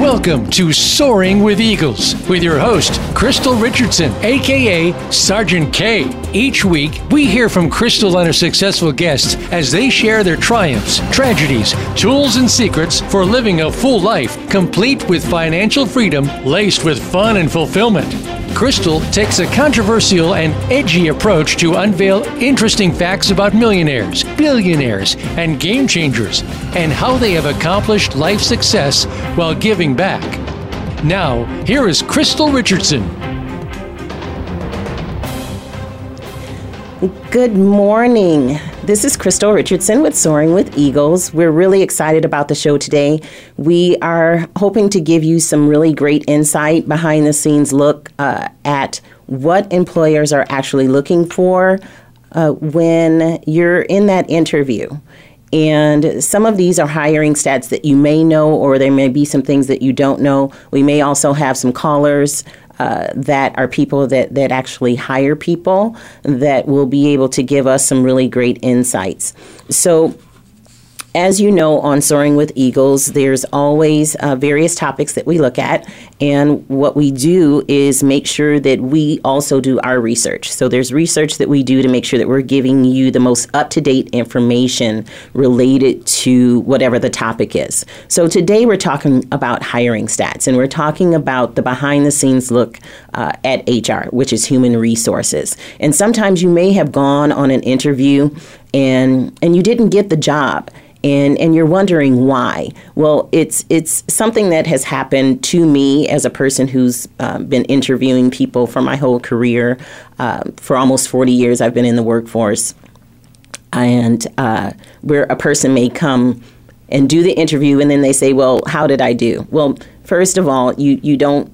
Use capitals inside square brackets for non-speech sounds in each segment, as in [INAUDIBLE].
Welcome to Soaring with Eagles with your host, Crystal Richardson, aka Sergeant K. Each week, we hear from Crystal and her successful guests as they share their triumphs, tragedies, tools, and secrets for living a full life, complete with financial freedom, laced with fun and fulfillment. Crystal takes a controversial and edgy approach to unveil interesting facts about millionaires, billionaires, and game changers, and how they have accomplished life success while giving back. Now, here is Crystal Richardson. Good morning. This is Crystal Richardson with Soaring with Eagles. We're really excited about the show today. We are hoping to give you some really great insight behind the scenes look uh, at what employers are actually looking for uh, when you're in that interview. And some of these are hiring stats that you may know, or there may be some things that you don't know. We may also have some callers uh, that are people that, that actually hire people that will be able to give us some really great insights. So, as you know, on Soaring with Eagles, there's always uh, various topics that we look at. And what we do is make sure that we also do our research. So there's research that we do to make sure that we're giving you the most up to date information related to whatever the topic is. So today we're talking about hiring stats and we're talking about the behind the scenes look uh, at HR, which is human resources. And sometimes you may have gone on an interview and, and you didn't get the job and and you're wondering why. Well, it's it's something that has happened to me as a person who's uh, been interviewing people for my whole career. Uh, for almost 40 years, I've been in the workforce, and uh, where a person may come and do the interview, and then they say, "Well, how did I do?" Well, first of all, you you don't,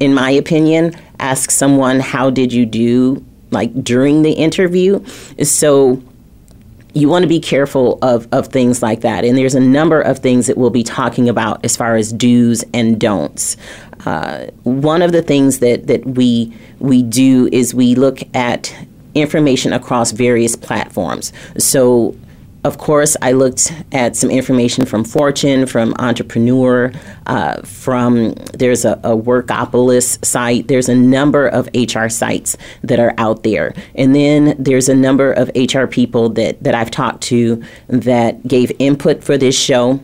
in my opinion, ask someone how did you do like during the interview. So you want to be careful of, of things like that. And there's a number of things that we'll be talking about as far as do's and don'ts. Uh, one of the things that, that we we do is we look at information across various platforms. So of course, I looked at some information from Fortune, from Entrepreneur, uh, from there's a, a, Workopolis site. There's a number of HR sites that are out there, and then there's a number of HR people that that I've talked to that gave input for this show,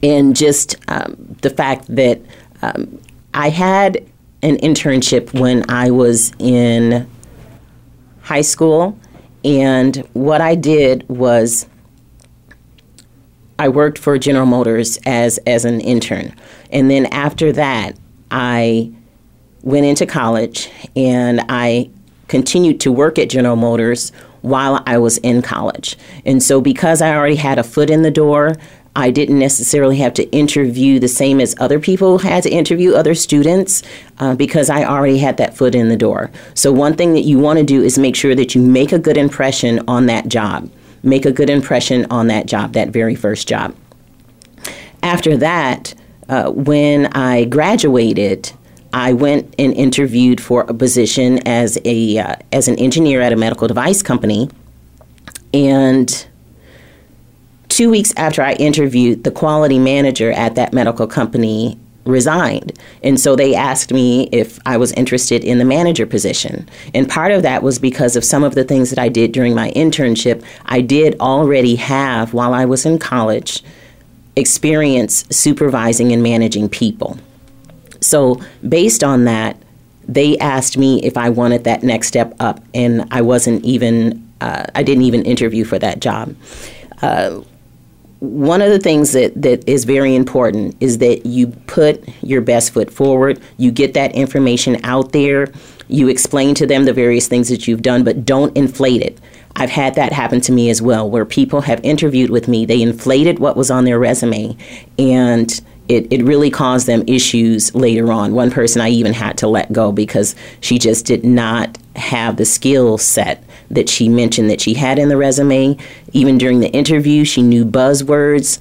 and just um, the fact that um, I had an internship when I was in high school and what I did was I worked for General Motors as as an intern. And then after that, I went into college and I continued to work at General Motors while I was in college. And so because I already had a foot in the door, I didn't necessarily have to interview the same as other people had to interview other students uh, because I already had that foot in the door. So, one thing that you want to do is make sure that you make a good impression on that job. Make a good impression on that job, that very first job. After that, uh, when I graduated, I went and interviewed for a position as a uh, as an engineer at a medical device company, and two weeks after I interviewed, the quality manager at that medical company resigned. And so they asked me if I was interested in the manager position. And part of that was because of some of the things that I did during my internship. I did already have, while I was in college, experience supervising and managing people. So, based on that, they asked me if I wanted that next step up, and I wasn't even, uh, I didn't even interview for that job. Uh, one of the things that, that is very important is that you put your best foot forward. You get that information out there. You explain to them the various things that you've done, but don't inflate it. I've had that happen to me as well, where people have interviewed with me, they inflated what was on their resume, and it, it really caused them issues later on. One person I even had to let go because she just did not have the skill set that she mentioned that she had in the resume. Even during the interview, she knew buzzwords,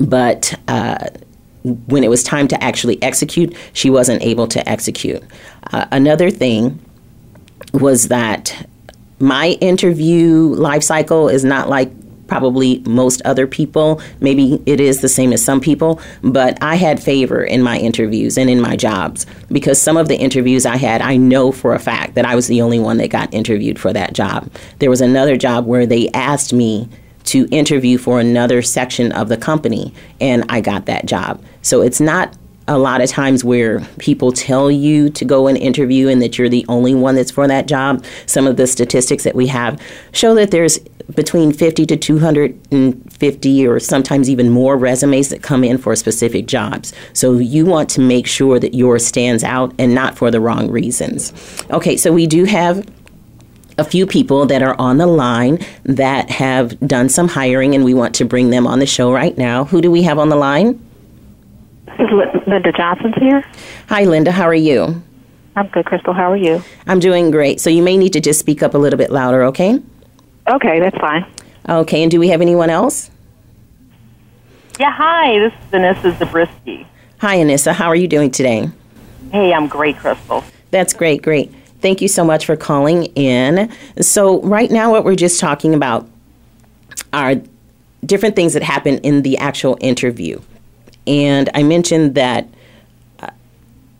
but uh, when it was time to actually execute, she wasn't able to execute. Uh, another thing was that my interview life cycle is not like probably most other people. Maybe it is the same as some people, but I had favor in my interviews and in my jobs because some of the interviews I had, I know for a fact that I was the only one that got interviewed for that job. There was another job where they asked me to interview for another section of the company, and I got that job. So it's not a lot of times where people tell you to go and interview and that you're the only one that's for that job. Some of the statistics that we have show that there's between 50 to 250 or sometimes even more resumes that come in for specific jobs. So you want to make sure that yours stands out and not for the wrong reasons. Okay, so we do have a few people that are on the line that have done some hiring and we want to bring them on the show right now. Who do we have on the line? Is Linda Johnson's here? Hi, Linda. How are you? I'm good, Crystal. How are you? I'm doing great. So you may need to just speak up a little bit louder, okay? Okay, that's fine. Okay, and do we have anyone else? Yeah, hi. This is Anissa Zabriskie. Hi, Anissa. How are you doing today? Hey, I'm great, Crystal. That's great, great. Thank you so much for calling in. So, right now, what we're just talking about are different things that happen in the actual interview. And I mentioned that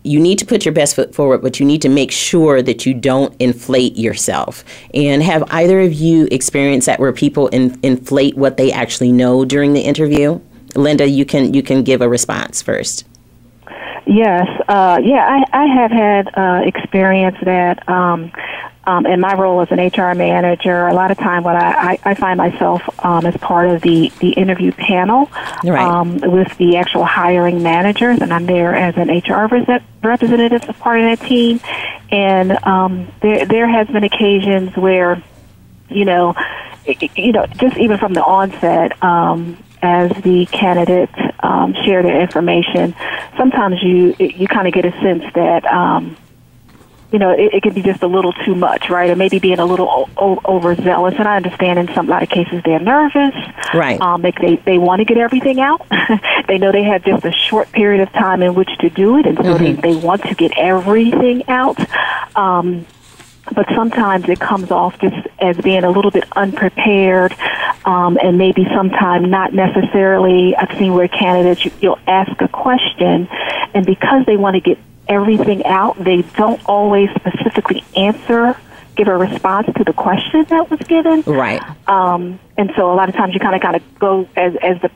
you need to put your best foot forward, but you need to make sure that you don't inflate yourself. And have either of you experienced that where people in, inflate what they actually know during the interview? Linda, you can you can give a response first. Yes, uh, yeah, I, I have had uh, experience that um, um, in my role as an HR manager, a lot of time what I, I, I find myself um, as part of the, the interview panel right. um, with the actual hiring managers, and I'm there as an HR representative as part of that team. And um, there there has been occasions where, you know, you know, just even from the onset, um, as the candidates um, share their information, sometimes you you kind of get a sense that um, you know, it, it can be just a little too much, right? Or maybe being a little o- overzealous. And I understand in some a lot of cases they're nervous. Right. Um, they they, they want to get everything out. [LAUGHS] they know they have just a short period of time in which to do it, and so mm-hmm. they they want to get everything out. Um, but sometimes it comes off just as being a little bit unprepared, um, and maybe sometimes not necessarily. I've seen where candidates you, you'll ask a question, and because they want to get everything out. They don't always specifically answer, give a response to the question that was given. Right. Um, and so a lot of times you kind of kind of go as as the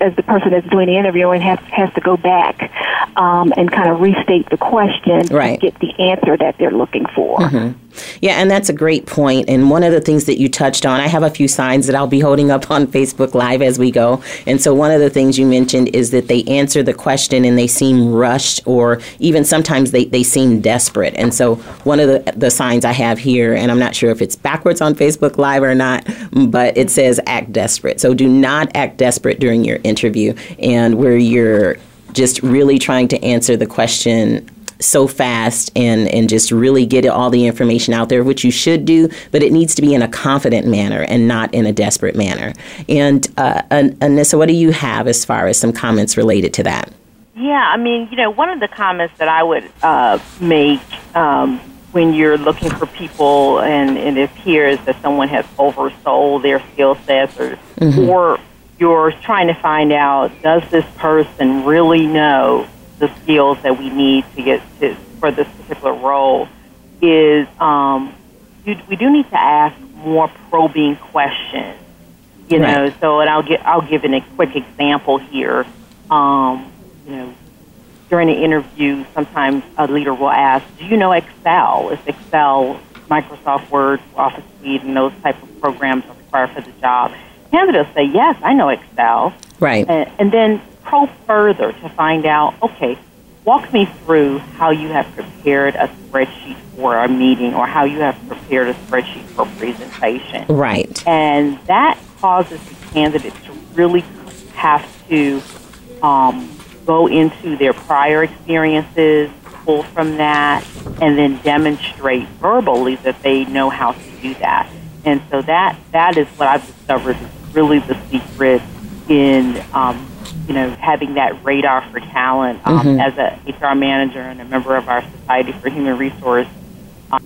as the person that's doing the interviewing has has to go back um, and kind of restate the question right. to get the answer that they're looking for. Mm-hmm. Yeah, and that's a great point. And one of the things that you touched on, I have a few signs that I'll be [LAUGHS] holding up on Facebook Live as we go. And so one of the things you mentioned is that they answer the question and they seem rushed, or even sometimes they, they seem desperate. And so one of the, the signs I have here, and I'm not sure if it's backwards on Facebook Live or not, but it says act desperate. So do not act desperate during your interview and where you're just really trying to answer the question so fast and and just really get all the information out there, which you should do, but it needs to be in a confident manner and not in a desperate manner. And uh, Anissa, what do you have as far as some comments related to that? Yeah, I mean, you know, one of the comments that I would uh, make um, when you're looking for people and, and it appears that someone has oversold their skill sets or, mm-hmm. or you're trying to find out does this person really know the skills that we need to get to for this particular role is um, you, we do need to ask more probing questions. You right. know, so and I'll get I'll give an, a quick example here. Um, you know, during the interview, sometimes a leader will ask, "Do you know Excel? Is Excel Microsoft Word, Office Suite, and those type of programs are required for the job?" Candidates say, "Yes, I know Excel." Right. And, and then probe further to find out, okay, walk me through how you have prepared a spreadsheet for a meeting or how you have prepared a spreadsheet for a presentation. Right. And that causes the candidate to really have to um, go into their prior experiences, pull from that, and then demonstrate verbally that they know how to do that. And so that that is what I've discovered is really the secret in um, you know, having that radar for talent um, mm-hmm. as a HR manager and a member of our Society for Human Resource um,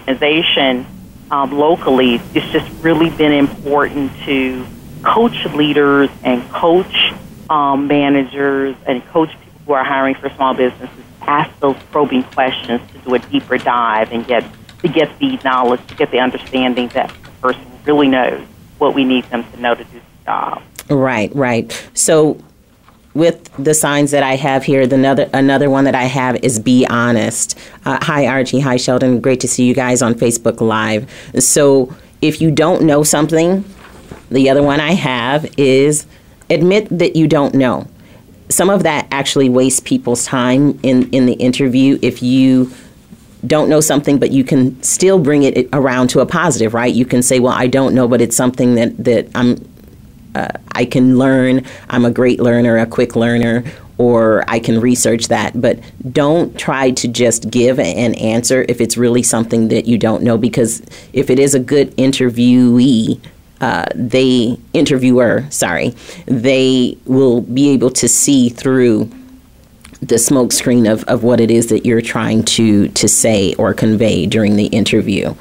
organization. um, locally, it's just really been important to coach leaders and coach um, managers and coach people who are hiring for small businesses. Ask those probing questions to do a deeper dive and get to get the knowledge, to get the understanding that the person really knows what we need them to know to do the job. Right, right. So with the signs that I have here, the another another one that I have is be honest. Uh, hi Archie, hi Sheldon, great to see you guys on Facebook Live. So if you don't know something, the other one I have is admit that you don't know. Some of that actually wastes people's time in in the interview if you don't know something, but you can still bring it around to a positive, right? You can say, "Well, I don't know, but it's something that that I'm uh, I can learn. I'm a great learner, a quick learner, or I can research that. But don't try to just give an answer if it's really something that you don't know, because if it is a good interviewee, uh, they interviewer, sorry, they will be able to see through the smokescreen of, of what it is that you're trying to to say or convey during the interview.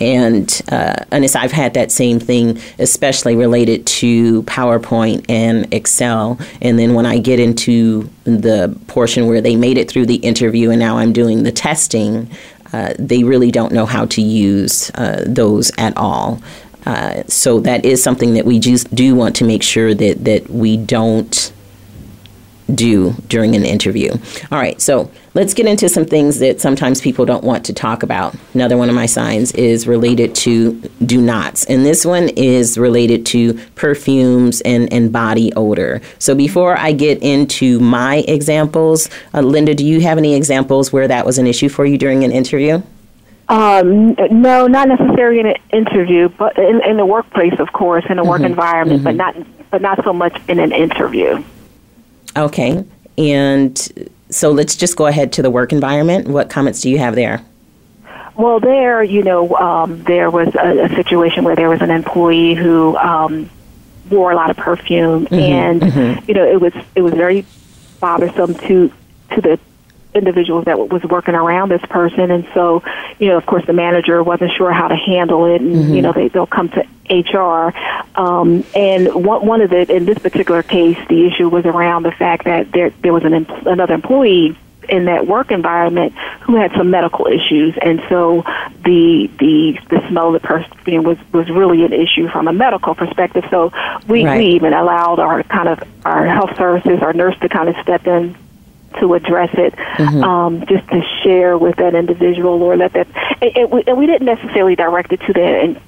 And uh, I've had that same thing, especially related to PowerPoint and Excel. And then when I get into the portion where they made it through the interview and now I'm doing the testing, uh, they really don't know how to use uh, those at all. Uh, so that is something that we just do want to make sure that, that we don't do during an interview. All right, so let's get into some things that sometimes people don't want to talk about. Another one of my signs is related to do nots, and this one is related to perfumes and, and body odor. So before I get into my examples, uh, Linda, do you have any examples where that was an issue for you during an interview? Um, no, not necessarily in an interview, but in, in the workplace, of course, in a work mm-hmm. environment, mm-hmm. but not but not so much in an interview. Okay. And so let's just go ahead to the work environment. What comments do you have there? Well, there, you know, um, there was a, a, situation where there was an employee who um, wore a lot of perfume, mm-hmm, and mm-hmm. you know, it was it was very bothersome to to the individuals that was working around this person. And so you know of course the manager wasn't sure how to handle it. And mm-hmm. you know they they'll come to HR um, and one one of the in this particular case the issue was around the fact that there there was an another employee in that work environment who had some medical issues. And so the the the smell of the perfume was was really an issue from a medical perspective. So we right. we even allowed our kind of our health services our nurse to kind of step in to address it, mm-hmm. um, just to share with that individual or let that. And, and, we, and we didn't necessarily direct it to the and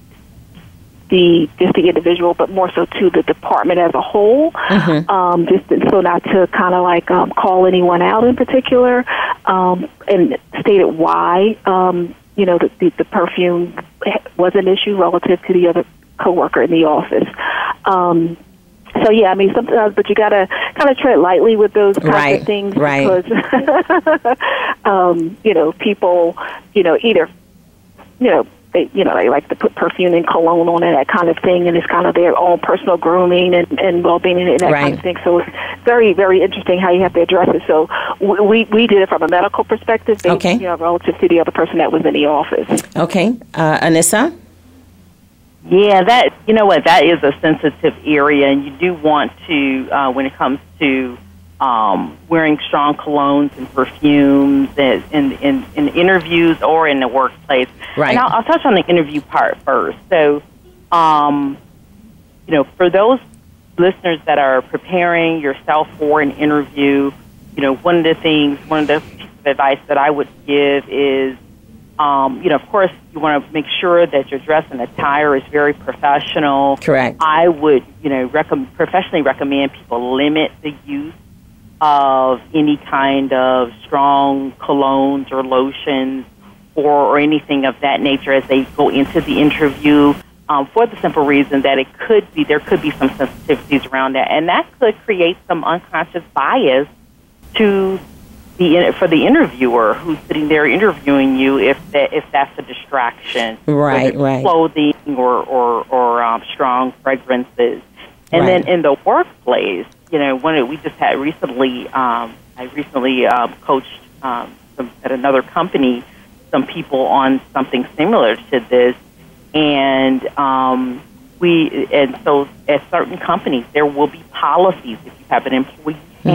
the just the individual, but more so to the department as a whole. Mm-hmm. Um, just so not to kind of like um, call anyone out in particular, um, and stated why. Um, you know, the, the, the perfume was an issue relative to the other coworker in the office. Um, so yeah, I mean sometimes, but you gotta kind of tread lightly with those kinds right, of things right. because [LAUGHS] um, you know people, you know either you know they you know they like to put perfume and cologne on and that kind of thing, and it's kind of their own personal grooming and, and well being and, and that right. kind of thing. So it's very very interesting how you have to address it. So we we did it from a medical perspective, based, okay. you know, relative to the other person that was in the office. Okay, uh, Anissa. Yeah, that you know what that is a sensitive area, and you do want to uh, when it comes to um, wearing strong colognes and perfumes in, in, in, in interviews or in the workplace. Right. And I'll, I'll touch on the interview part first. So, um, you know, for those listeners that are preparing yourself for an interview, you know, one of the things, one of the pieces of advice that I would give is um, you know, of course, you want to make sure that your dress and attire is very professional. Correct. I would, you know, recommend, professionally recommend people limit the use of any kind of strong colognes or lotions or, or anything of that nature as they go into the interview. Um, for the simple reason that it could be there could be some sensitivities around that, and that could create some unconscious bias to the for the interviewer who's sitting there interviewing you if that if that's a distraction. Right right. clothing or or, or um, strong fragrances. And right. then in the workplace you know when we just had recently um, I recently um, coached um, some, at another company some people on something similar to this. And um, we and so at certain companies there will be policies if you have an employee mm-hmm.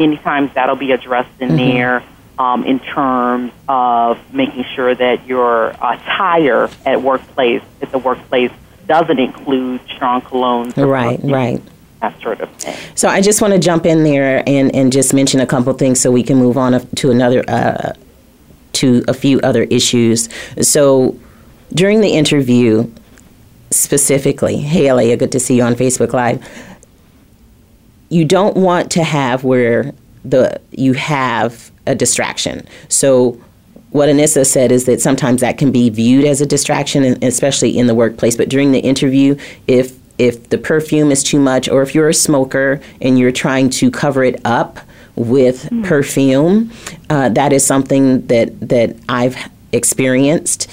Many times that'll be addressed in mm-hmm. there. Um, in terms of making sure that your attire at workplace, at the workplace, doesn't include strong colognes. Right, right that sort of thing. So I just want to jump in there and, and just mention a couple things so we can move on to another uh, to a few other issues. So during the interview, specifically, hey Alea, good to see you on Facebook Live. You don't want to have where the you have a distraction. So what Anissa said is that sometimes that can be viewed as a distraction, especially in the workplace. But during the interview, if if the perfume is too much, or if you're a smoker and you're trying to cover it up with mm. perfume, uh, that is something that that I've experienced.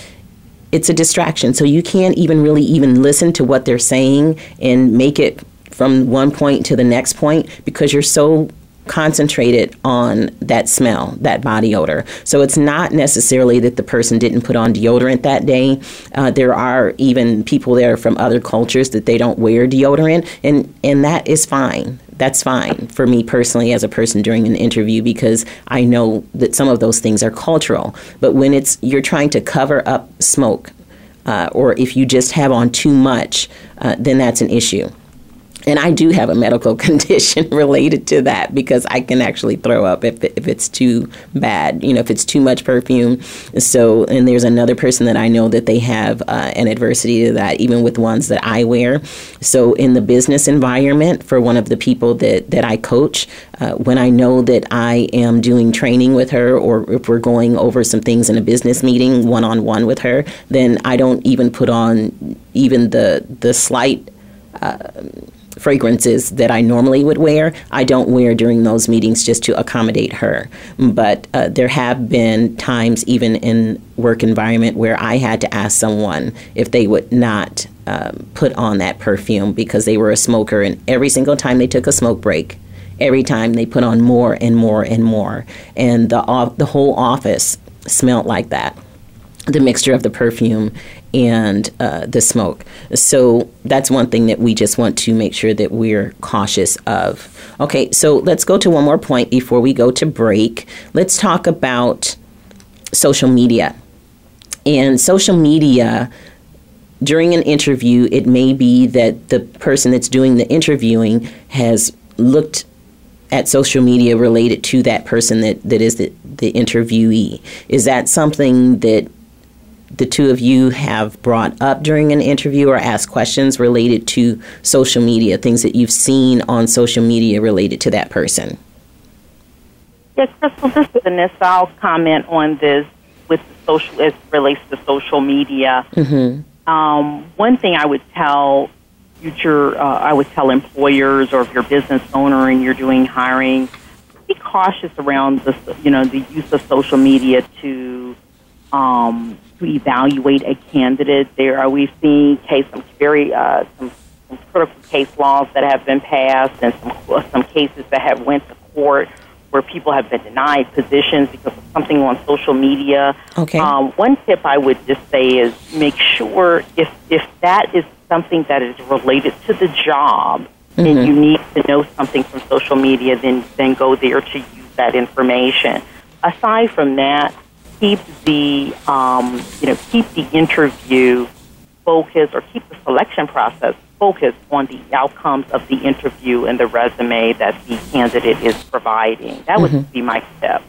It's a distraction, so you can't even really even listen to what they're saying and make it from one point to the next point because you're so concentrated on that smell, that body odor. So it's not necessarily that the person didn't put on deodorant that day. Uh, there are even people there from other cultures that they don't wear deodorant, and and that is fine. That's fine for me personally as a person during an interview because I know that some of those things are cultural. But when it's you're trying to cover up smoke, uh, or if you just have on too much, uh, then that's an issue and I do have a medical [LAUGHS] condition related to that because I can actually throw up if, if it's too bad, you know, if it's too much perfume. So, and there's another person that I know that they have uh, an adversity to that, even with ones that I wear. So, in the business environment, for one of the people that, that I coach, uh, when I know that I am doing training with her or if we're going over some things in a business meeting one on one with her, then I don't even put on even the, the slight. Uh, fragrances that I normally would wear, I don't wear during those meetings just to accommodate her. But uh, there have been times, even in work environment, where I had to ask someone if they would not um, put on that perfume because they were a smoker, and every single time they took a smoke break. Every time they put on more and more and more, and the the whole office smelled like that the mixture of the perfume and uh, the smoke. So that's one thing that we just want to make sure that we're cautious of. Okay, so let's go to one more point before we go to break. Let's talk about social media. And social media, during an interview, it may be that the person that's doing the interviewing has looked at social media related to that person that, that is the, the interviewee. Is that something that the two of you have brought up during an interview or asked questions related to social media, things that you've seen on social media related to that person? Yes, Crystal, this is Vanessa. I'll comment on this with social as relates to social media. Mm-hmm. Um, one thing I would tell future, uh, I would tell employers or if you're a business owner and you're doing hiring, be cautious around the you know the use of social media to um, to evaluate a candidate. There are we've seen case some very uh, some, some critical case laws that have been passed, and some some cases that have went to court where people have been denied positions because of something on social media. Okay. Um, one tip I would just say is make sure if if that is something that is related to the job, mm-hmm. and you need to know something from social media, then then go there to use that information. Aside from that, keep the um, you know keep the interview focused or keep the selection process focused on the outcomes of the interview and the resume that the candidate is providing. That would mm-hmm. be my step.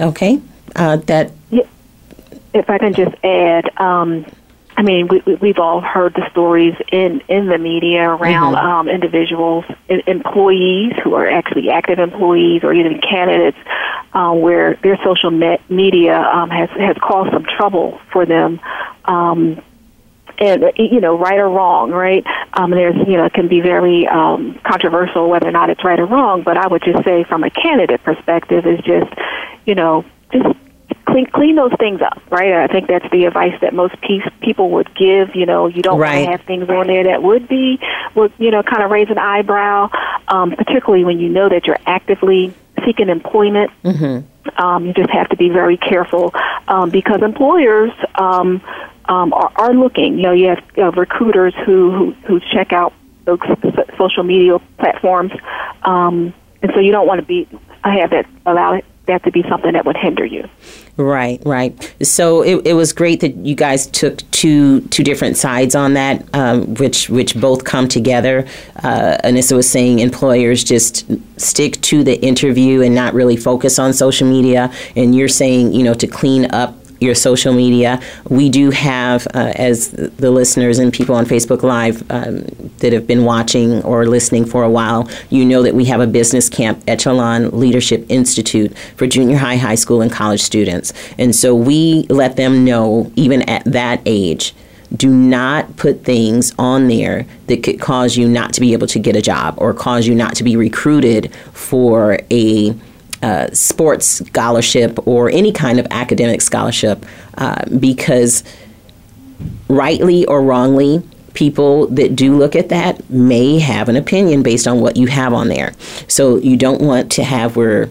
Okay, uh, that. Yeah. If I can just add, um, I mean, we, we've all heard the stories in, in the media around mm-hmm. um, individuals, employees who are actually active employees or even candidates uh, where their social me- media um, has, has caused some trouble for them. Um, and you know, right or wrong, right? Um, there's you know, it can be very um, controversial whether or not it's right or wrong. But I would just say, from a candidate perspective, is just you know, just clean clean those things up, right? I think that's the advice that most piece, people would give. You know, you don't right. want to have things on there that would be would you know kind of raise an eyebrow, um, particularly when you know that you're actively seeking employment. Mm-hmm. Um, you just have to be very careful um, because employers. Um, um, are, are looking. You know, you have uh, recruiters who, who who check out those social media platforms, um, and so you don't want to be I have that allow that to be something that would hinder you. Right, right. So it, it was great that you guys took two two different sides on that, um, which which both come together. Uh, Anissa was saying employers just stick to the interview and not really focus on social media, and you're saying you know to clean up your social media. We do have, uh, as the listeners and people on Facebook Live um, that have been watching or listening for a while, you know that we have a business camp, Echelon Leadership Institute, for junior high, high school, and college students. And so we let them know, even at that age, do not put things on there that could cause you not to be able to get a job or cause you not to be recruited for a uh, sports scholarship or any kind of academic scholarship uh, because, rightly or wrongly, people that do look at that may have an opinion based on what you have on there. So you don't want to have where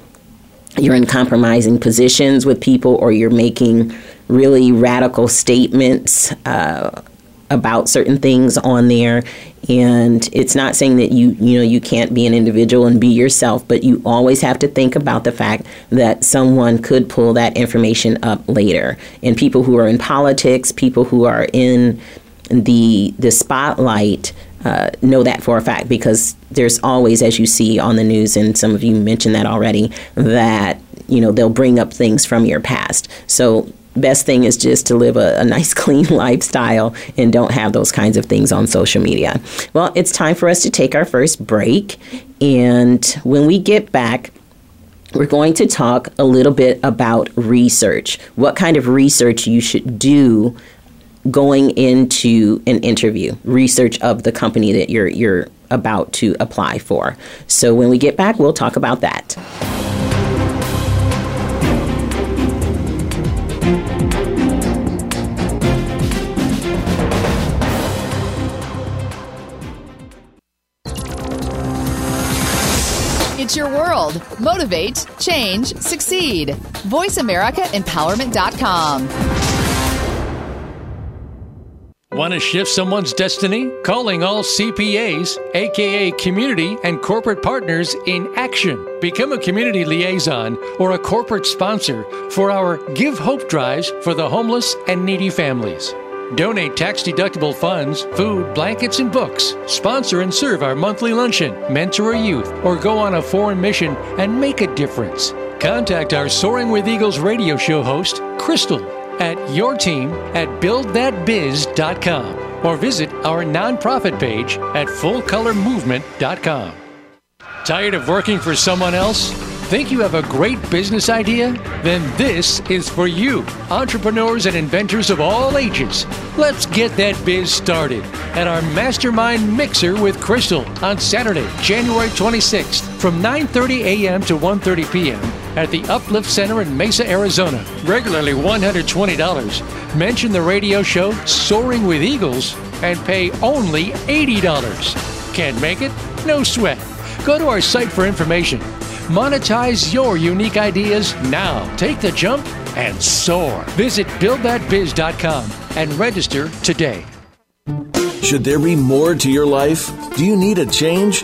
you're in compromising positions with people or you're making really radical statements uh, about certain things on there and it's not saying that you you know you can't be an individual and be yourself but you always have to think about the fact that someone could pull that information up later. And people who are in politics people who are in the the spotlight uh, know that for a fact because there's always as you see on the news and some of you mentioned that already that you know they'll bring up things from your past. So best thing is just to live a, a, nice, [LAUGHS] clean lifestyle and don't have those kinds of things on social media. Well, it's time for us to take our first break. And when we get back, we're going to talk a little bit about research. What kind of research you should do going into an interview, research of the company that you're you're about to apply for. So when we get back, we'll talk about that. Motivate, change, succeed. VoiceAmericaEmpowerment.com. Want to shift someone's destiny? Calling all CPAs, aka community and corporate partners in action. Become a community liaison or a corporate sponsor for our Give Hope drives for the homeless and needy families. Donate tax deductible funds, food, blankets, and books. Sponsor and serve our monthly luncheon, mentor a youth, or go on a foreign mission and make a difference. Contact our Soaring with Eagles radio show host, Crystal, at your team at buildthatbiz.com or visit our nonprofit page at fullcolormovement.com. Tired of working for someone else? Think you have a great business idea? Then this is for you, entrepreneurs and inventors of all ages. Let's get that biz started at our Mastermind Mixer with Crystal on Saturday, January 26th from 9:30 a.m. to 1:30 p.m. at the Uplift Center in Mesa, Arizona. Regularly $120. Mention the radio show Soaring with Eagles and pay only $80. Can't make it? No sweat. Go to our site for information Monetize your unique ideas now. Take the jump and soar. Visit buildthatbiz.com and register today. Should there be more to your life? Do you need a change?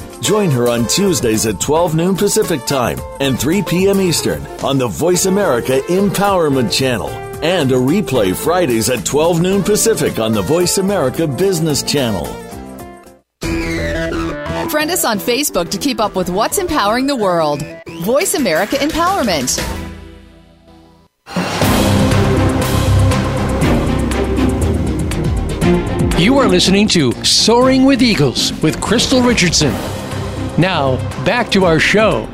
Join her on Tuesdays at 12 noon Pacific Time and 3 p.m. Eastern on the Voice America Empowerment Channel and a replay Fridays at 12 noon Pacific on the Voice America Business Channel. Friend us on Facebook to keep up with what's empowering the world. Voice America Empowerment. You are listening to Soaring with Eagles with Crystal Richardson. Now, back to our show.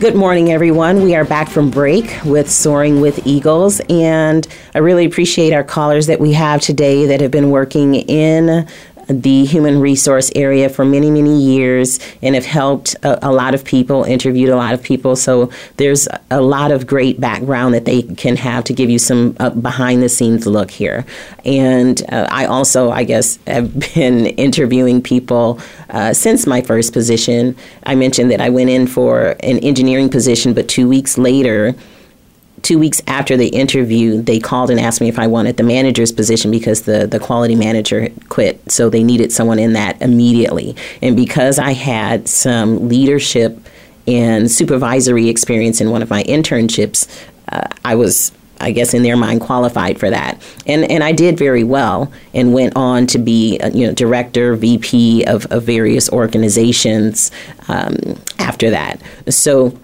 Good morning, everyone. We are back from break with Soaring with Eagles, and I really appreciate our callers that we have today that have been working in the human resource area for many, many years and have helped a, a, lot of people, interviewed a lot of people. So there's a lot of great background that they can have to give you some uh, behind the scenes look here. And uh, I also, I guess, have [LAUGHS] been interviewing people uh, since my first position. I mentioned that I went in for an engineering position, but two weeks later, two weeks after the interview, they called and asked me if I wanted the manager's position because the, the quality manager quit. So they needed someone in that immediately. And because I had some leadership and supervisory experience in one of my internships, uh, I was I guess in their mind qualified for that. And and I did very well and went on to be uh, you know director, VP of, of various organizations um, after that. So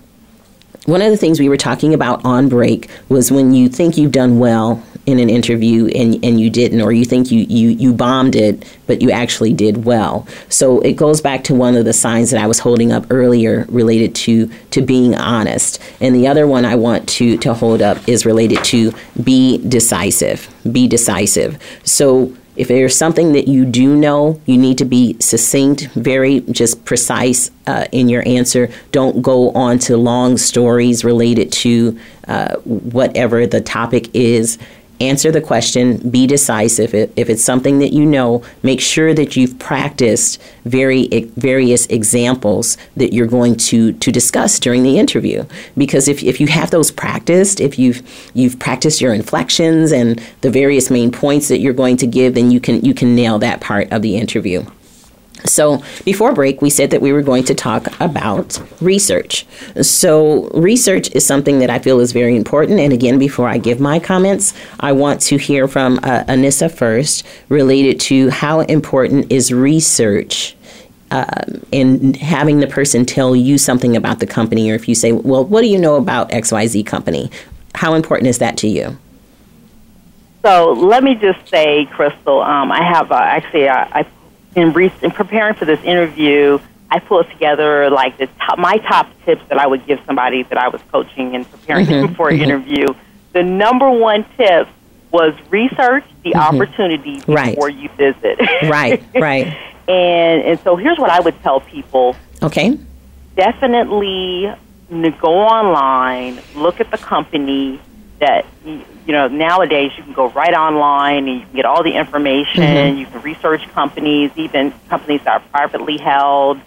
one of the things we were talking about on break was when you think you've done well in an interview and, and you didn't, or you think you, you, you bombed it, but you actually did well. So it goes back to one of the signs that I was holding up earlier related to, to being honest. And the other one I want to, to hold up is related to be decisive. Be decisive. So if there's something that you do know, you need to be succinct, very just precise uh, in your answer. Don't go on to long stories related to uh, whatever the topic is answer the question, be decisive. If it's something that you know, make sure that you've practiced very various examples that you're going to to discuss during the interview. Because if, if you have those practiced, if you've you've practiced your inflections and the various main points that you're going to give, then you can you can nail that part of the interview. So, before break, we said that we were going to talk about research. So, research is something that I feel is very important. And again, before I give my comments, I want to hear from uh, Anissa first related to how important is research um, in having the person tell you something about the company, or if you say, Well, what do you know about XYZ company? How important is that to you? So, let me just say, Crystal, um, I have uh, actually, uh, I in, re- in preparing for this interview, I pulled together like the top, my top tips that I would give somebody that I was coaching and preparing mm-hmm, them for an mm-hmm. interview. The number one tip was research the mm-hmm. opportunity before right. you visit. right, [LAUGHS] right. And and so here's what I would tell people. Okay. Definitely go online, look at the company that you know, nowadays you can go right online and you can get all the information. Mm-hmm. You can research companies, even companies that are privately held.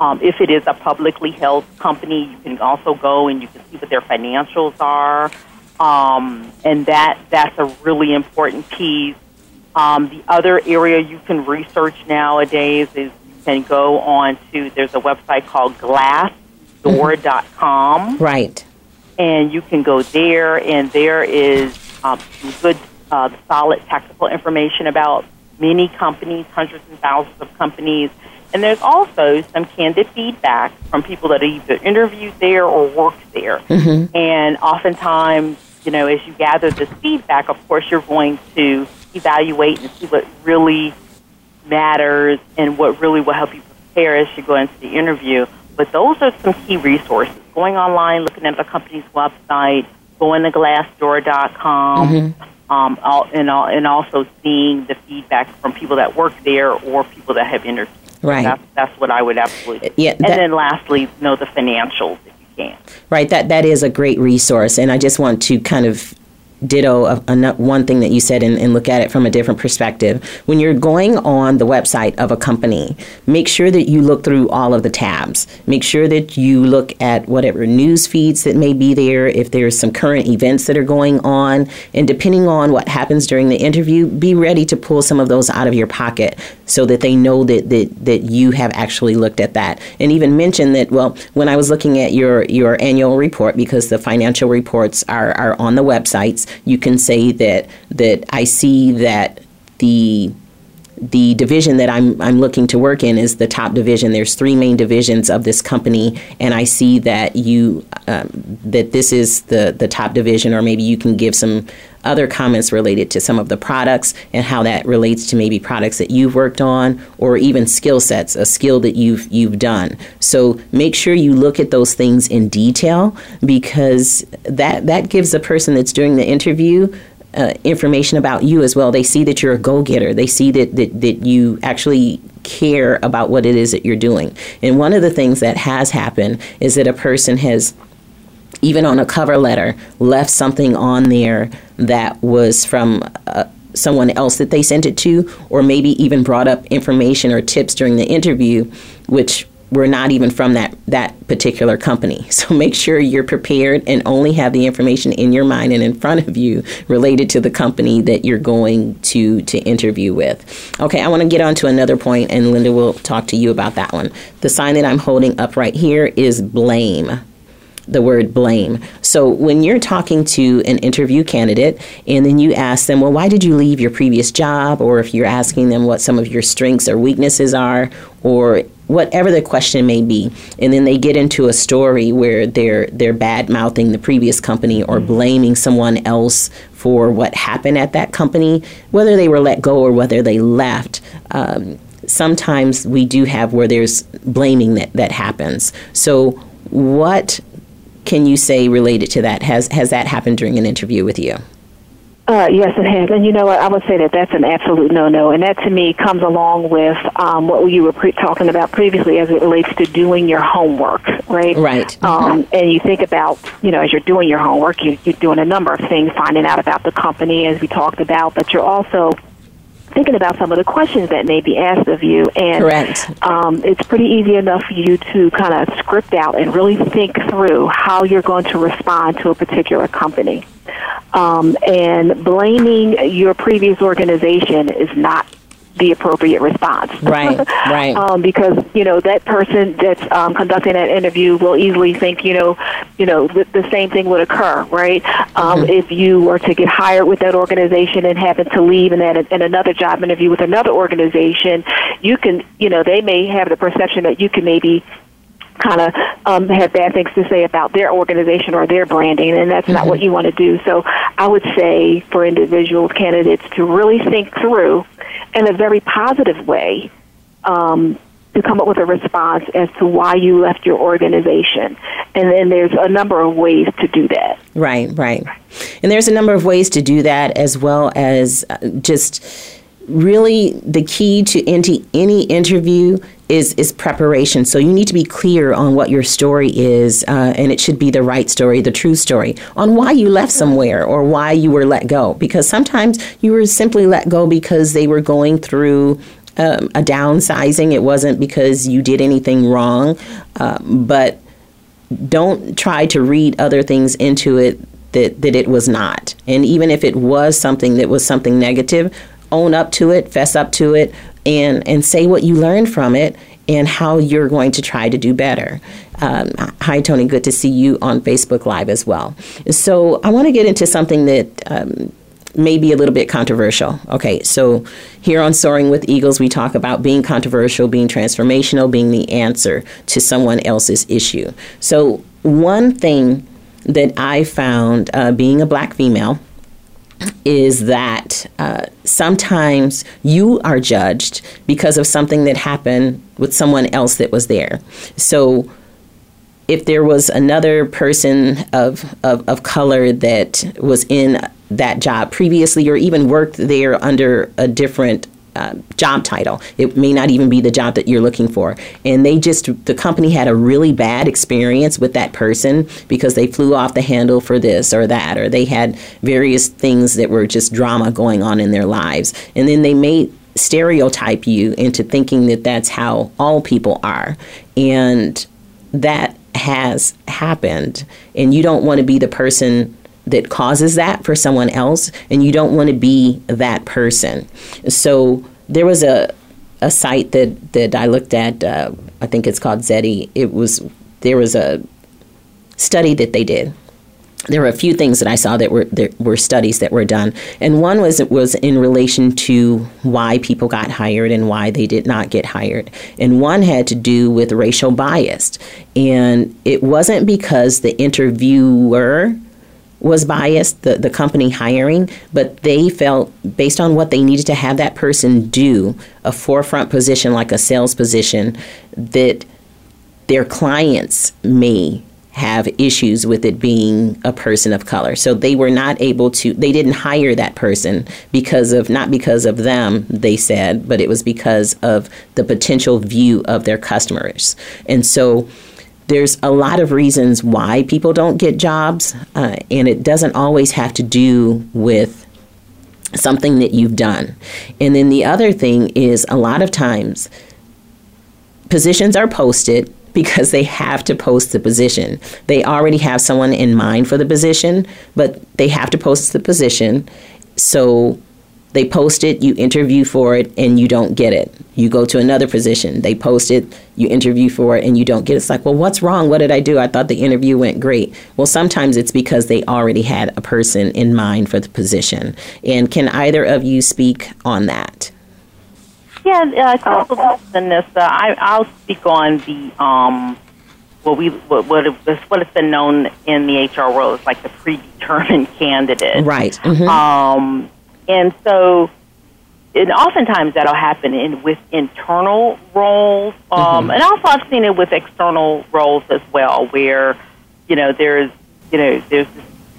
Um, if it is a publicly held company, you can also go and you can see what their financials are, um, and that that's a really important piece. Um, the other area you can research nowadays is you can go on to there's a website called Glassdoor.com. Mm-hmm. Right and you can go there, and there is um, some good, uh, solid technical information about many companies, hundreds and thousands of companies. And there's also some candid feedback from people that are either interviewed there or worked there. Mm-hmm. And oftentimes, you know, as you gather this feedback, of course, you're going to evaluate and see what really matters and what really will help you prepare as you go into the interview. But those are some key resources. Going online, looking at the company's website, going to glassdoor.com, mm-hmm. um, and, and also seeing the feedback from people that work there or people that have interviewed. Right. That's, that's what I would absolutely. Yeah. That, and then lastly, know the financials if you can. Right. That that is a great resource, and I just want to kind of ditto a, one thing that you said and, and, look at it from a different perspective. When you're going on the website of a company, make sure that you look through all of the tabs. Make sure that you look at whatever news feeds that may be there, if there's some current events that are going on, and depending on what happens during the interview, be ready to pull some of those out of your pocket so that they know that, that, that you have actually looked at that. And even mention that, well, when I was looking at your, your annual report, because the financial reports are, are on the websites, you can say that that I see that the the division that I'm, I'm looking to work in is the top division. There's three main divisions of this company, and I see that you um, that this is the the top division, or maybe you can give some other comments related to some of the products and how that relates to maybe products that you've worked on, or even skill sets, a skill that you've you've done. So make sure you look at those things in detail because that that gives the person that's doing the interview uh, information about you as well. They see that you're a go getter. They see that, that, that you actually care about what it is that you're doing. And one of the things that has happened is that a person has, even on a cover letter, left something on there that was from. Uh, someone else that they sent it to, or maybe even brought up information or tips during the interview, which we're not even from that that particular company. [LAUGHS] So make sure you're prepared and only have the information in your mind and in front of you related to the company that you're going to to interview with. Okay, I want to get on to another point and Linda will talk to you about that one. The sign that I'm holding up right here is blame the word blame. So when you're talking to an interview candidate and then you ask them, well, why did you leave your previous job? Or if you're asking them what some of your strengths or weaknesses are, or whatever the question may be and then they get into a story where they're they're bad mouthing the previous company or blaming someone else for what happened at that company whether they were let go or whether they left um, sometimes we do have where there's blaming that that happens so what can you say related to that has has that happened during an interview with you uh, yes, it has. And you know what? I would say that that's an absolute no-no. And that to me comes along with um, what you were pre- talking about previously as it relates to doing your homework, right? Right. Um, and you think about, you know, as you're doing your homework, you, you're doing a number of things, finding out about the company as we talked about, but you're also thinking about some of the questions that may be asked of you. And Correct. Um, it's pretty easy enough for you to kind of script out and really think through how you're going to respond to a particular company. Um, and blaming your previous organization is not the appropriate response. Right, [LAUGHS] right. um, because you know that person that's um, conducting that interview will easily think you know, you know the, the same thing would occur, right? Um, Mm-hmm. If you were to get hired with that organization and happen to leave and that in another job interview with another organization, you can you know they may have the perception that you can maybe kind of um, have bad things to say about their organization or their branding, and that's not what you want to do. So I would say for individual candidates to really think through in a very positive way um, to come up with a response as to why you left your organization. And then there's a number of ways to do that. Right, right. And there's a number of ways to do that as well as uh, just really the key to any, any interview is is preparation. So you need to be clear on what your story is, uh, and it should be the right story, the true story, on why you left somewhere or why you were let go. Because sometimes you were simply let go because they were going through um, a downsizing. It wasn't because you did anything wrong, uh, but don't try to read other things into it that, that it was not. And even if it was something that was something negative, own up to it, fess up to it, and, and say what you learned from it and how you're going to try to do better. Um, hi, Tony. Good to see you on Facebook Live as well. So, I want to get into something that um, may be a little bit controversial. Okay, so here on Soaring with Eagles, we talk about being controversial, being transformational, being the answer to someone else's issue. So, one thing that I found uh, being a black female is that uh, sometimes you are judged because of something that happened with someone else that was there. So, if there was another person of, of, of color that was in that job previously or even worked there under a different uh, job title. It may not even be the job that you're looking for. And they just, the company had a really bad experience with that person because they flew off the handle for this or that, or they had various things that were just drama going on in their lives. And then they may stereotype you into thinking that that's how all people are. And that has happened. And you don't want to be the person that causes that for someone else, and you don't want to be that person. So there was a a site that that I looked at. Uh, I think it's called Zety. It was there was a study that they did, there were a few things that I saw that were were studies that were done, and one was was in relation to why people got hired and why they did not get hired, and one had to do with racial bias, and it wasn't because the interviewer was biased, the, the company hiring, but they felt based on what they needed to have that person do, a forefront position like a sales position, that their clients may have issues with it being a person of color. So they were not able to, they didn't hire that person because of, not because of them, they said, but it was because of the potential view of their customers. And so there's a lot of reasons why people don't get jobs, uh, and it doesn't always have to do with something that you've done. And then the other thing is a lot of times positions are posted [LAUGHS] because they have to post the position. They already have someone in mind for the position, but they have to post the position. So they post it, you interview for it, and you don't get it. You go to another position, they post it, you interview for it, and you don't get it. It's like, well, what's wrong? What did I do? I thought the interview went great. Well, sometimes it's because they already had a person in mind for the position. And can either of you speak on that? Yeah, uh, Crystal, Vanessa, I, I'll speak on the um, what we what what, is, what has been known in the HR world as like the predetermined candidate. Right. Mm-hmm. Um, and so, and oftentimes that'll happen in with internal roles, um, mm-hmm. and also I've seen it with external roles as well, where you know there's you know there's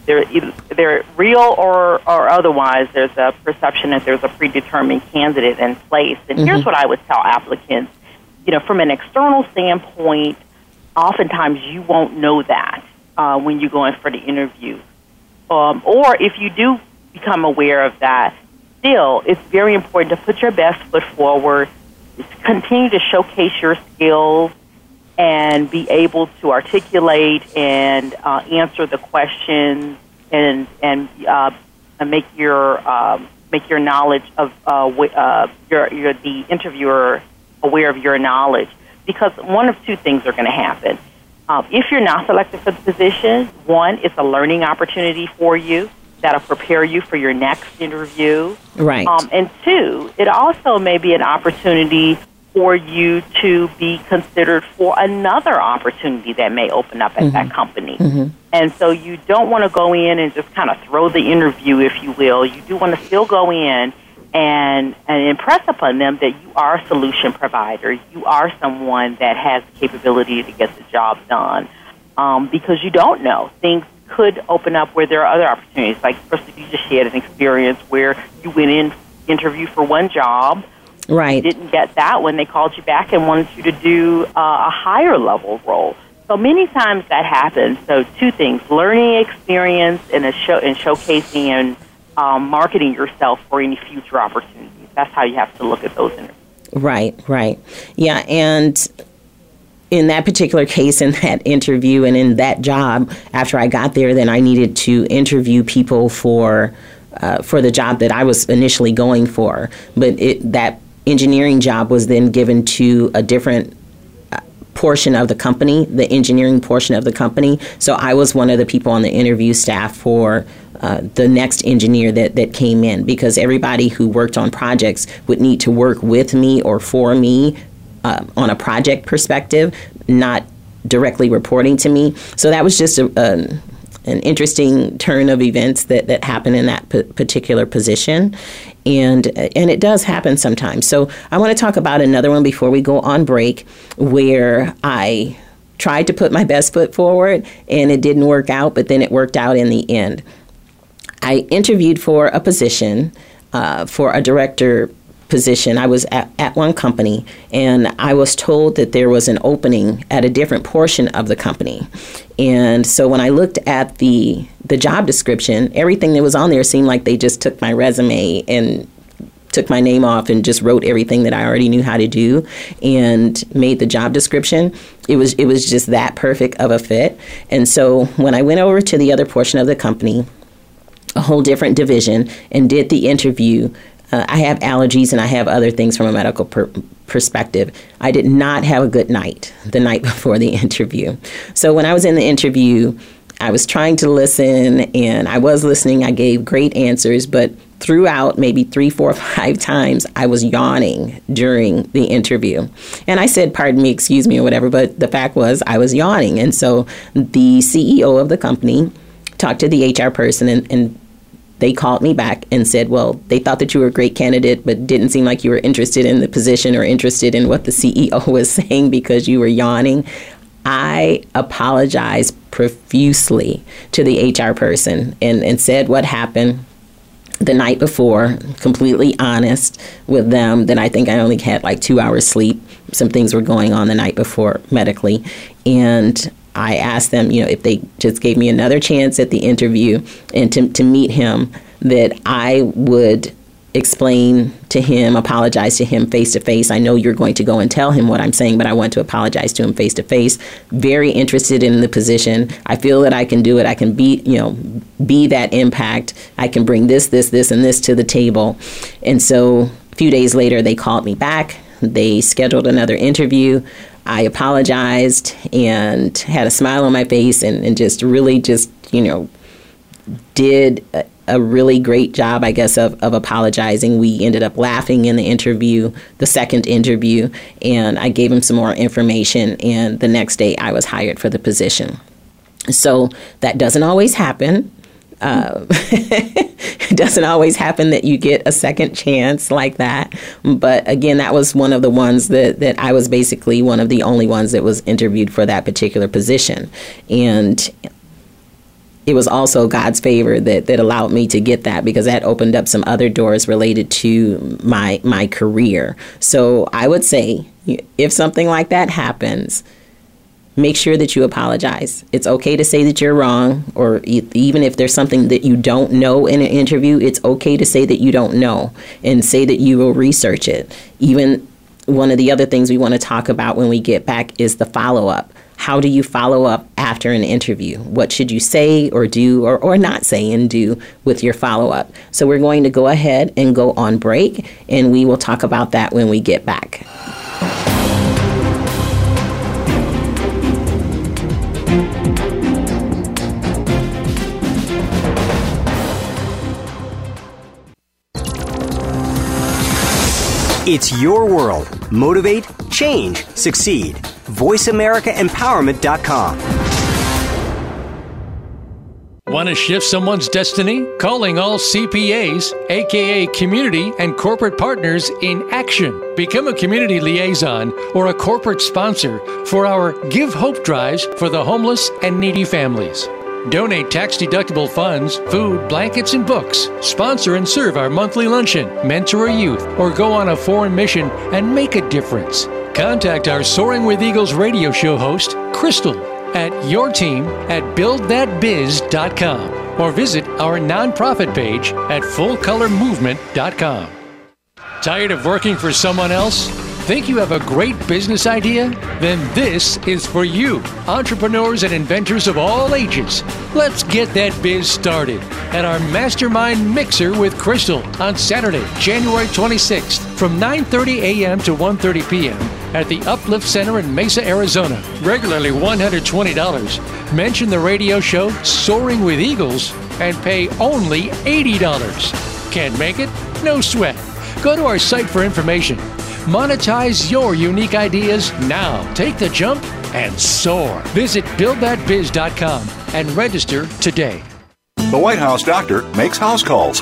they're either they're real or or otherwise. There's a perception that there's a predetermined candidate in place. And mm-hmm. here's what I would tell applicants: you know, from an external standpoint, oftentimes you won't know that uh, when you go in for the interview, um, or if you do become aware of that. Still, it's very important to put your best foot forward, continue to showcase your skills, and be able to articulate and uh, answer the questions and and, uh, make your um, make your knowledge of uh, uh, your, your the interviewer aware of your knowledge because one of two things are going to happen. Um, if you're not selected for the position, one, it's a learning opportunity for you that'll prepare you for your next interview. Right. Um, and two, it also may be an opportunity for you to be considered for another opportunity that may open up at mm-hmm. that company. Mm-hmm. And so you don't want to go in and just kind of throw the interview, if you will. You do want to still go in and, and impress upon them that you are a solution provider. You are someone that has the capability to get the job done. Um, because you don't know. Things could open up where there are other opportunities. Like, first, you just had an experience where you went in, interview for one job, Right. didn't get that when they called you back and wanted you to do uh, a higher level role. So many times that happens. So two things: learning experience and a show and showcasing and um, marketing yourself for any future opportunities. That's how you have to look at those interviews. Right. Right. Yeah. And in that particular case, in that interview, and in that job, after I got there, then I needed to interview people for. Uh, for the job that I was initially going for, but it, that engineering job was then given to a different uh, portion of the company, the engineering portion of the company. So I was one of the people on the interview staff for uh, the next engineer that, that came in because everybody who worked on projects would need to work with me or for me uh, on a project perspective, not directly reporting to me. So that was just a, a an interesting turn of events that, that happen in that p- particular position. And, and it does happen sometimes. So I want to talk about another one before we go on break where I tried to put my best foot forward and it didn't work out, but then it worked out in the end. I interviewed for a position uh, for a director position. I was at, at one company and I was told that there was an opening at a different portion of the company. And so when I looked at the the job description, everything that was on there seemed like they just took my resume and took my name off and just wrote everything that I already knew how to do and made the job description. It was it was just that perfect of a fit. And so when I went over to the other portion of the company, a whole different division and did the interview uh, I have allergies and I have other things from a medical per- perspective. I did not have a good night the night [LAUGHS] before the interview. So when I was in the interview, I was trying to listen and I was listening. I gave great answers, but throughout maybe three, four, [LAUGHS] five times, I was yawning during the interview. And I said, pardon me, excuse me, or whatever, but the fact was I was yawning. And so the CEO of the company talked to the HR person and, and they called me back and said, well, they thought that you were a great candidate, but didn't seem like you were interested in the position or interested in what the CEO [LAUGHS] was saying because you were yawning. I apologized profusely to the HR person and, and said what happened the night before, completely honest with them that I think I only had like two hours sleep. Some things were going on the night before medically. And I asked them, you know, if they just gave me another chance at the interview and to, to meet him, that I would explain to him, apologize to him face to face. I know you're going to go and tell him what I'm saying, but I want to apologize to him face to face. Very interested in the position. I feel that I can do it. I can be, you know, be that impact. I can bring this, this, this, and this to the table. And so a few days later, they called me back. They scheduled another interview. I apologized and had a smile on my face and, and just really just, you know, did a, a, really great job, I guess, of, of apologizing. We ended up laughing in the interview, the second interview, and I gave him some more information. And the next day, I was hired for the position. So that doesn't always happen. Uh, [LAUGHS] it doesn't always happen that you get a second chance like that. But again, that was one of the ones that, that I was basically one of the only ones that was interviewed for that particular position. And it was also God's favor that, that allowed me to get that because that opened up some other doors related to my my career. So I would say if something like that happens, make sure that you apologize. It's okay to say that you're wrong, or even if there's something that you don't know in an interview, it's okay to say that you don't know and say that you will research it. Even one of the other things we want to talk about when we get back is the follow up. How do you follow up after an interview? What should you say or do or, or not say and do with your follow up? So, we're going to go ahead and go on break, and we will talk about that when we get back. It's your world. Motivate, change, succeed. VoiceAmericaEmpowerment.com. Want to shift someone's destiny? Calling all CPAs, aka community and corporate partners in action. Become a community liaison or a corporate sponsor for our Give Hope drives for the homeless and needy families. Donate tax deductible funds, food, blankets, and books. Sponsor and serve our monthly luncheon, mentor a youth, or go on a foreign mission and make a difference. Contact our Soaring with Eagles radio show host, Crystal, at your team at buildthatbiz.com or visit our nonprofit page at fullcolormovement.com. Tired of working for someone else? Think you have a great business idea? Then this is for you, entrepreneurs and inventors of all ages. Let's get that biz started at our Mastermind Mixer with Crystal on Saturday, January 26th from 9:30 a.m. to 1:30 p.m. at the Uplift Center in Mesa, Arizona. Regularly $120. Mention the radio show Soaring with Eagles and pay only $80. Can't make it? No sweat. Go to our site for information Monetize your unique ideas now. Take the jump and soar. Visit buildthatbiz.com and register today. The White House doctor makes house calls.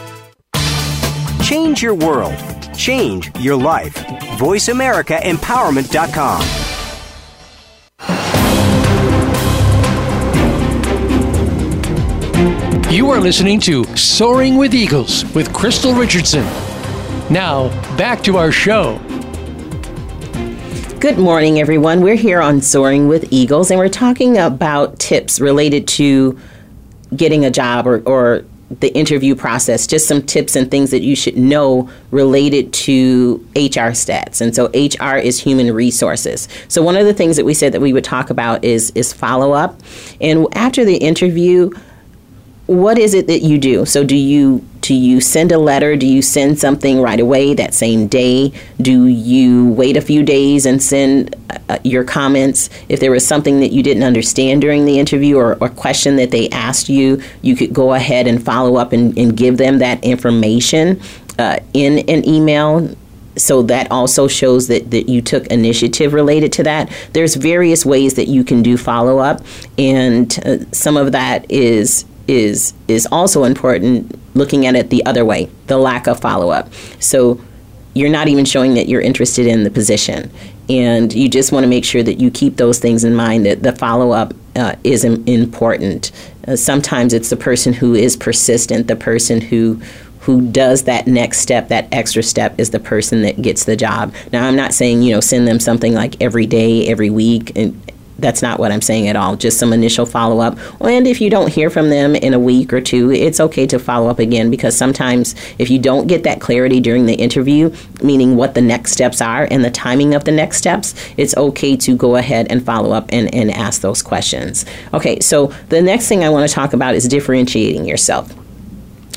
Change your world. Change your life. VoiceAmericaEmpowerment.com. You are listening to Soaring with Eagles with Crystal Richardson. Now, back to our show. Good morning, everyone. We're here on Soaring with Eagles, and we're talking about tips related to getting a job or, or the interview process, just some tips and things that you should know related to HR stats. And so HR is human resources. So one of the things that we said that we would talk about is is follow up. And after the interview, what is it that you do? So do you do you send a letter? Do you send something right away that same day? Do you wait a few days and send uh, your comments? If there was something that you didn't understand during the interview or, or question that they asked you, you could go ahead and follow up and, and give them that information uh, in an email so that also shows that, that you took initiative related to that. There's various ways that you can do follow up, and uh, some of that is is is also important looking at it the other way the lack of follow-up so you're not even showing that you're interested in the position and you just want to make sure that you keep those things in mind that the follow-up uh, is important uh, sometimes it's the person who is persistent the person who who does that next step, that extra step, is the person that gets the job. Now, I'm not saying, you know, send them something like every day, every week, and that's not what I'm saying at all. Just some initial follow up. And if you don't hear from them in a week or two, it's okay to follow up again because sometimes if you don't get that clarity during the interview, meaning what the next steps are and the timing of the next steps, it's okay to go ahead and follow up and, and ask those questions. Okay, so the next thing I want to talk about is differentiating yourself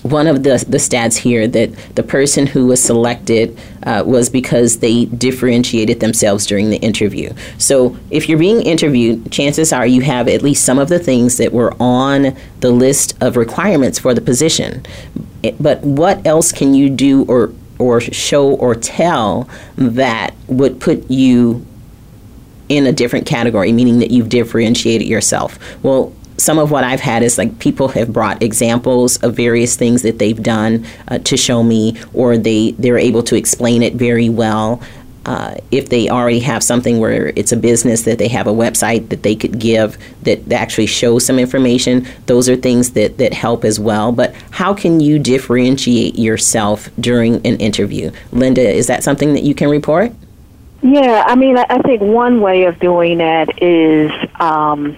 one of the, the stats here that the person who was selected uh, was because they differentiated themselves during the interview. So if you're being interviewed, chances are you have at least some of the things that were on the list of requirements for the position. But what else can you do or or show or tell that would put you in a different category, meaning that you've differentiated yourself. Well, some of what I've had is like people have brought examples of various things that they've done uh, to show me, or they they're able to explain it very well. Uh, if they already have something where it's a business that they have a website that they could give that, that actually shows some information, those are things that, that help as well. But how can you differentiate yourself during an interview? Linda, is that something that you can report? Yeah, I mean, I think one way of doing that is um,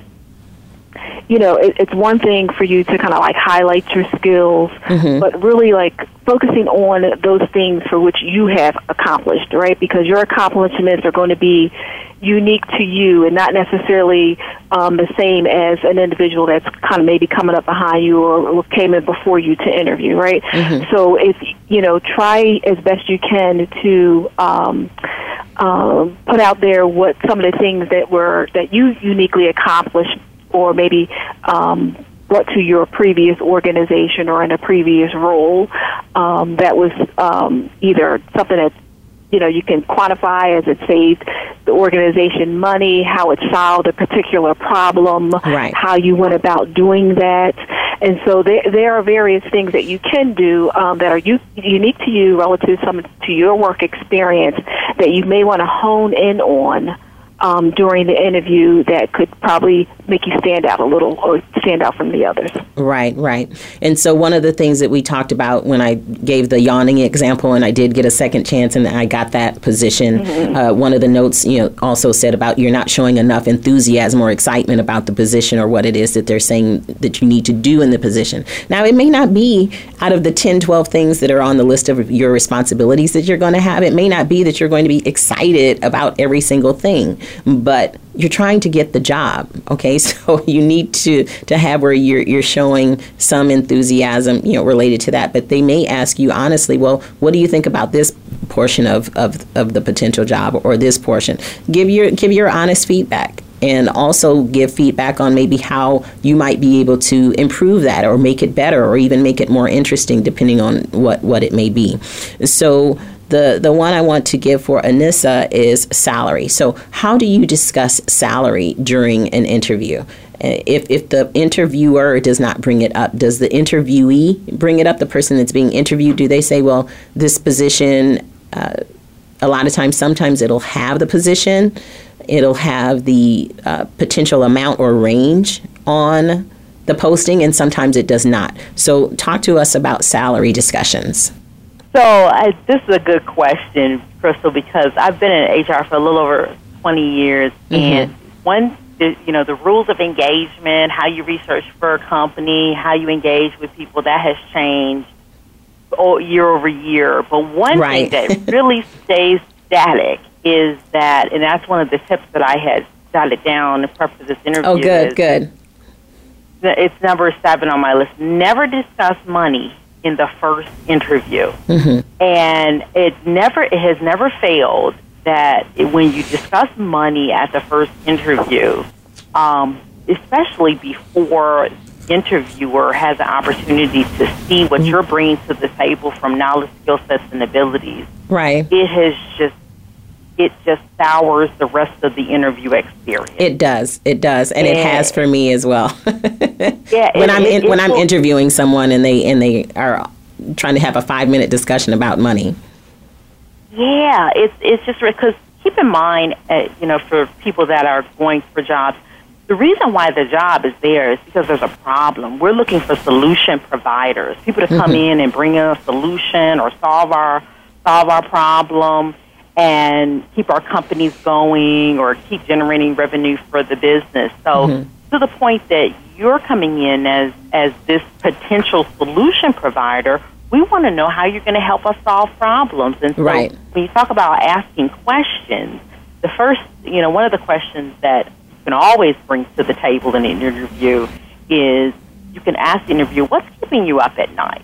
you know, it, it's one thing for you to kind of like highlight your skills, mm-hmm. but really like focusing on those things for which you have accomplished, right? Because your accomplishments are going to be unique to you and not necessarily um, the same as an individual that's kind of maybe coming up behind you or, came in before you to interview, right? Mm-hmm. So if you know, try as best you can to um, uh, put out there what some of the things that were that you uniquely accomplished or maybe um, brought to your previous organization or in a previous role um, that was um, either something that you know you can quantify as it saved the organization money, how it solved a particular problem, right. how you went about doing that, and so there there are various things that you can do um, that are u- unique to you relative to some to your work experience that you may want to hone in on um, during the interview that could probably make you stand out a little or stand out from the others. Right, right. And so one of the things that we talked about when I gave the yawning example, and I did get a second chance, and I got that position. Mm-hmm. Uh, one of the notes, you know, also said about you're not showing enough enthusiasm or excitement about the position or what it is that they're saying that you need to do in the position. Now, it may not be out of the 10, 12 things that are on the list of your responsibilities that you're going to have. It may not be that you're going to be excited about every single thing but you're trying to get the job okay? [LAUGHS] So you need to to have where you're you're showing some enthusiasm you know related to that. But they may ask you honestly well what do you think about this portion of of, of the potential job or this portion? Give your give your honest feedback and also give feedback on maybe how you might be able to improve that or make it better or even make it more interesting depending on what what it may be. So the, the one I want to give for Anissa is salary. So, how do you discuss salary during an interview? Uh, if, if the interviewer does not bring it up, does the interviewee bring it up? The person that's being interviewed, do they say, well, this position, uh, a lot of times, sometimes it'll have the position, it'll have the uh, potential amount or range on the posting, and sometimes it does not. So, talk to us about salary discussions. So I, this is a good question, Crystal, because I've been in HR for a little over 20 years, mm-hmm. and one you know the rules of engagement, how you research for a company, how you engage with people, that has changed year over year. But one right. thing that [LAUGHS] really stays static is that, and that's one of the tips that I had jotted down in prep for this interview. Oh, good, good. It's number seven on my list. Never discuss money in the first interview, mm-hmm. and it never it has never failed that when you discuss money at the first interview, um, especially before the interviewer has an opportunity to see what mm-hmm. you're bringing to the table from knowledge, skill sets, and abilities. Right. It has just it just sours the rest of the interview experience. It does. It does, and, and it has for me as well. [LAUGHS] yeah. When it, I'm in, it, when I'm interviewing someone and they and they are trying to have a five minute discussion about money. Yeah, it's it's just because keep in mind, uh, you know, for people that are going for jobs, the reason why the job is there is because there's a problem. We're looking for solution providers, people to come mm-hmm. in and bring in a solution or solve our solve our problem and keep our companies going or keep generating revenue for the business. So mm-hmm. to the point that you're coming in as as this potential solution provider, we want to know how you're going to help us solve problems. And so right. when you talk about asking questions, the first, you know, one of the questions that you can always bring to the table in an interview is you can ask the interviewer, what's keeping you up at night?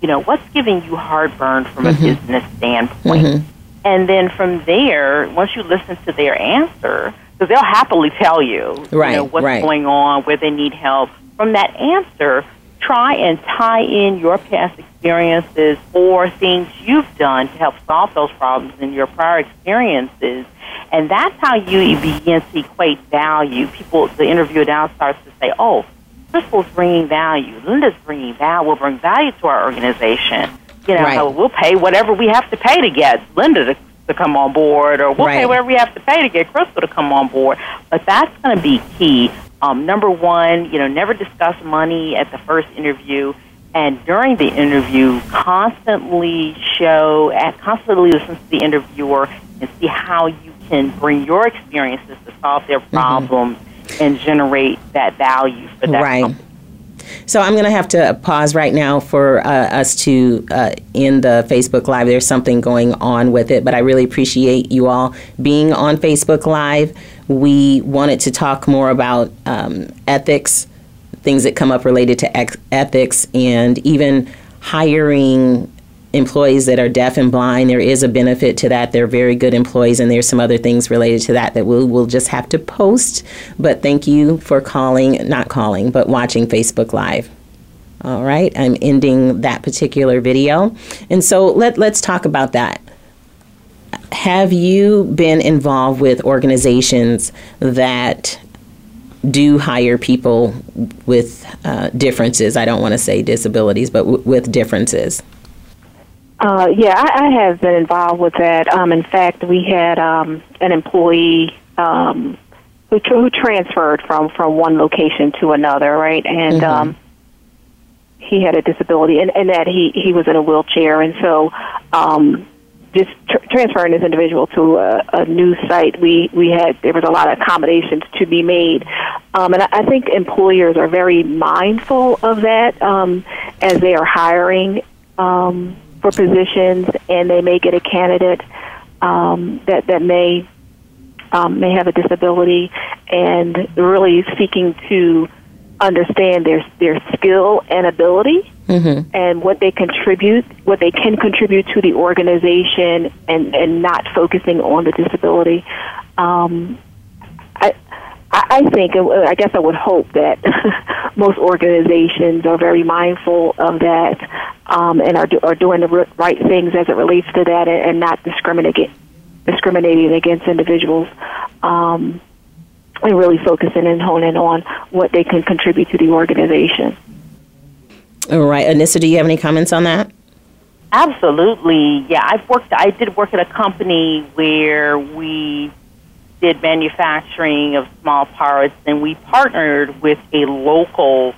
You know, what's giving you heartburn from mm-hmm. a business standpoint? Mm-hmm. And then from there, once you listen to their answer, because they'll happily tell you, right, you know, what's right. going on, where they need help. From that answer, try and tie in your past experiences or things you've done to help solve those problems in your prior experiences. And that's how you begin to equate value. People, the interviewer now starts to say, oh, Crystal's bringing value. Linda's bringing value. Will bring value to our organization. You know, right. we'll pay whatever we have to pay to get Linda to, to come on board, or we'll right. pay whatever we have to pay to get Crystal to come on board. But that's going to be key. Um, number one, you know, never discuss money at the first interview, and during the interview, constantly show, constantly listen to the interviewer and see how you can bring your experiences to solve their mm-hmm. problems mm-hmm. and generate that value for that. Right. Company. So I'm going to have to pause right now for uh, us to uh, end the Facebook Live. There's something going on with it, but I really appreciate you all being on Facebook Live. We wanted to talk more about um, ethics, things that come up related to ex- ethics, and even hiring employees that are deaf and blind, there is a benefit to that. They're very good employees, and there's some other things related to that that we'll, we'll just have to post. But thank you for calling, not calling, but watching Facebook Live. All right, I'm ending that particular video. And so let, let's talk about that. Have you been involved with organizations that do hire people with uh, differences? I don't want to say disabilities, but w- with differences. Uh, yeah, I, I have been involved with that. Um, in fact, we had um, an employee um, who, who transferred from from one location to another, right? And mm-hmm. um, he had a disability, and, and that he he was in a wheelchair, and so um, just tr- transferring this individual to a, a new site, we we had there was a lot of accommodations to be made, um, and I, I think employers are very mindful of that um, as they are hiring. Um, for positions, and they may get a candidate um, that that may um, may have a disability, and really seeking to understand their their skill and ability mm-hmm. and what they contribute, what they can contribute to the organization, and and not focusing on the disability. Um, I think, I guess I would hope that [LAUGHS] most organizations are very mindful of that um, and are, do, are doing the right things as it relates to that and, and not discriminating, discriminating against individuals um, and really focusing and honing on what they can contribute to the organization. All right. Anissa, do you have any comments on that? Absolutely. Yeah, I've worked, I did work at a company where we did manufacturing of small parts, and we partnered with a local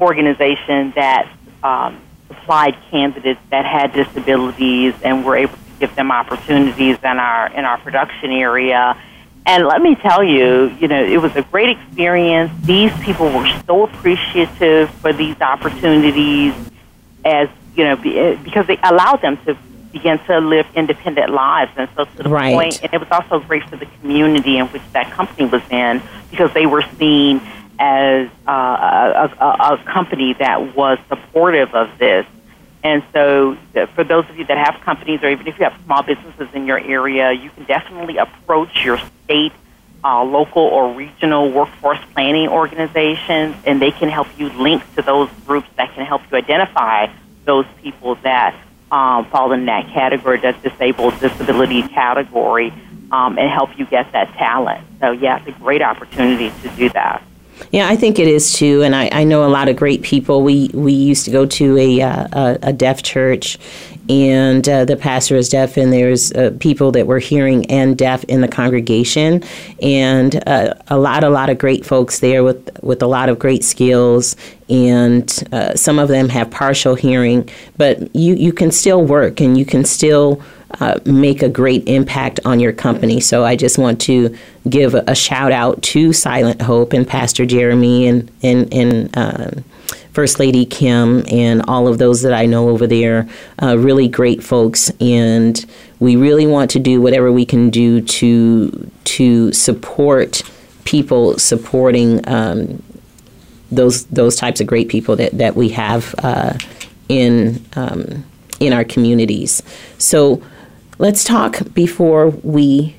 organization that um, supplied candidates that had disabilities, and were able to give them opportunities in our in our production area. And let me tell you, you know, it was a great experience. These people were so appreciative for these opportunities as, you know, eh, because they allowed them to begin to live independent lives. And so to the right. point, and it was also great for the community in which that company was in because they were seen as uh, a, a, a company that was supportive of this. And so, for those of you that have companies, or even if you have small businesses in your area, you can definitely approach your state, uh, local, or regional workforce planning organizations, and they can help you link to those groups that can help you identify those people that um, fall in that category, that disabled disability category, um, and help you get that talent. So, yeah, it's a great opportunity to do that. Yeah, I think it is too, and I, I know a lot of great people. We we used to go to a uh, a, a, deaf church, and uh, the pastor is deaf, and there's uh, people that were hearing and deaf in the congregation, and uh, a lot a lot of great folks there with with a lot of great skills, and uh, some of them have partial hearing, but you you can still work and you can still uh, make a great impact on your company. So I just want to give a, a shout out to Silent Hope and Pastor Jeremy and and and. First Lady Kim and all of those that I know over there, uh, really great folks, and we really want to do whatever we can do to to support people supporting um, those those types of great people that that we have uh, in um, in our communities. So Let's talk before we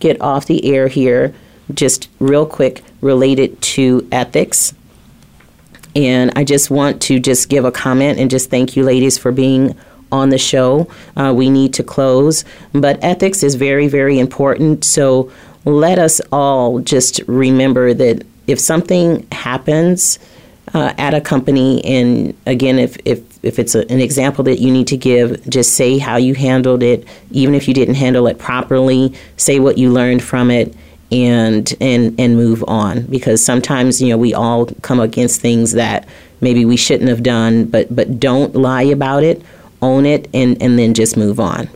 get off the air here, just real quick, related to ethics. And I just want to just give a comment and just thank you, ladies, for being on the show. Uh, we need to close, but ethics is very, very important. So let us all just remember that if something happens, uh, at a company. And again, if, if, if it's a, an example that you need to give, just say how you handled it. Even if you didn't handle it properly, say what you learned from it and and and move on. Because sometimes you know we all come against things that maybe we shouldn't have done but but don't lie about it own it and and then just move on.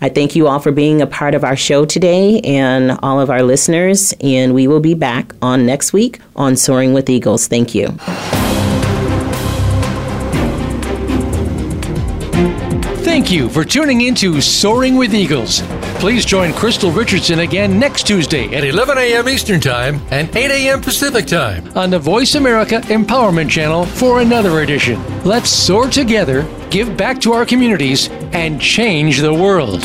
I thank you all for being a part of our show today and all of our listeners and we will be back on next week on Soaring with Eagles. Thank you Thank you for tuning in to Soaring with Eagles. Please join Crystal Richardson again next Tuesday at 11 a.m. Eastern Time and 8 a.m. Pacific Time on the Voice America Empowerment Channel for another edition. Let's soar together, give back to our communities, and change the world.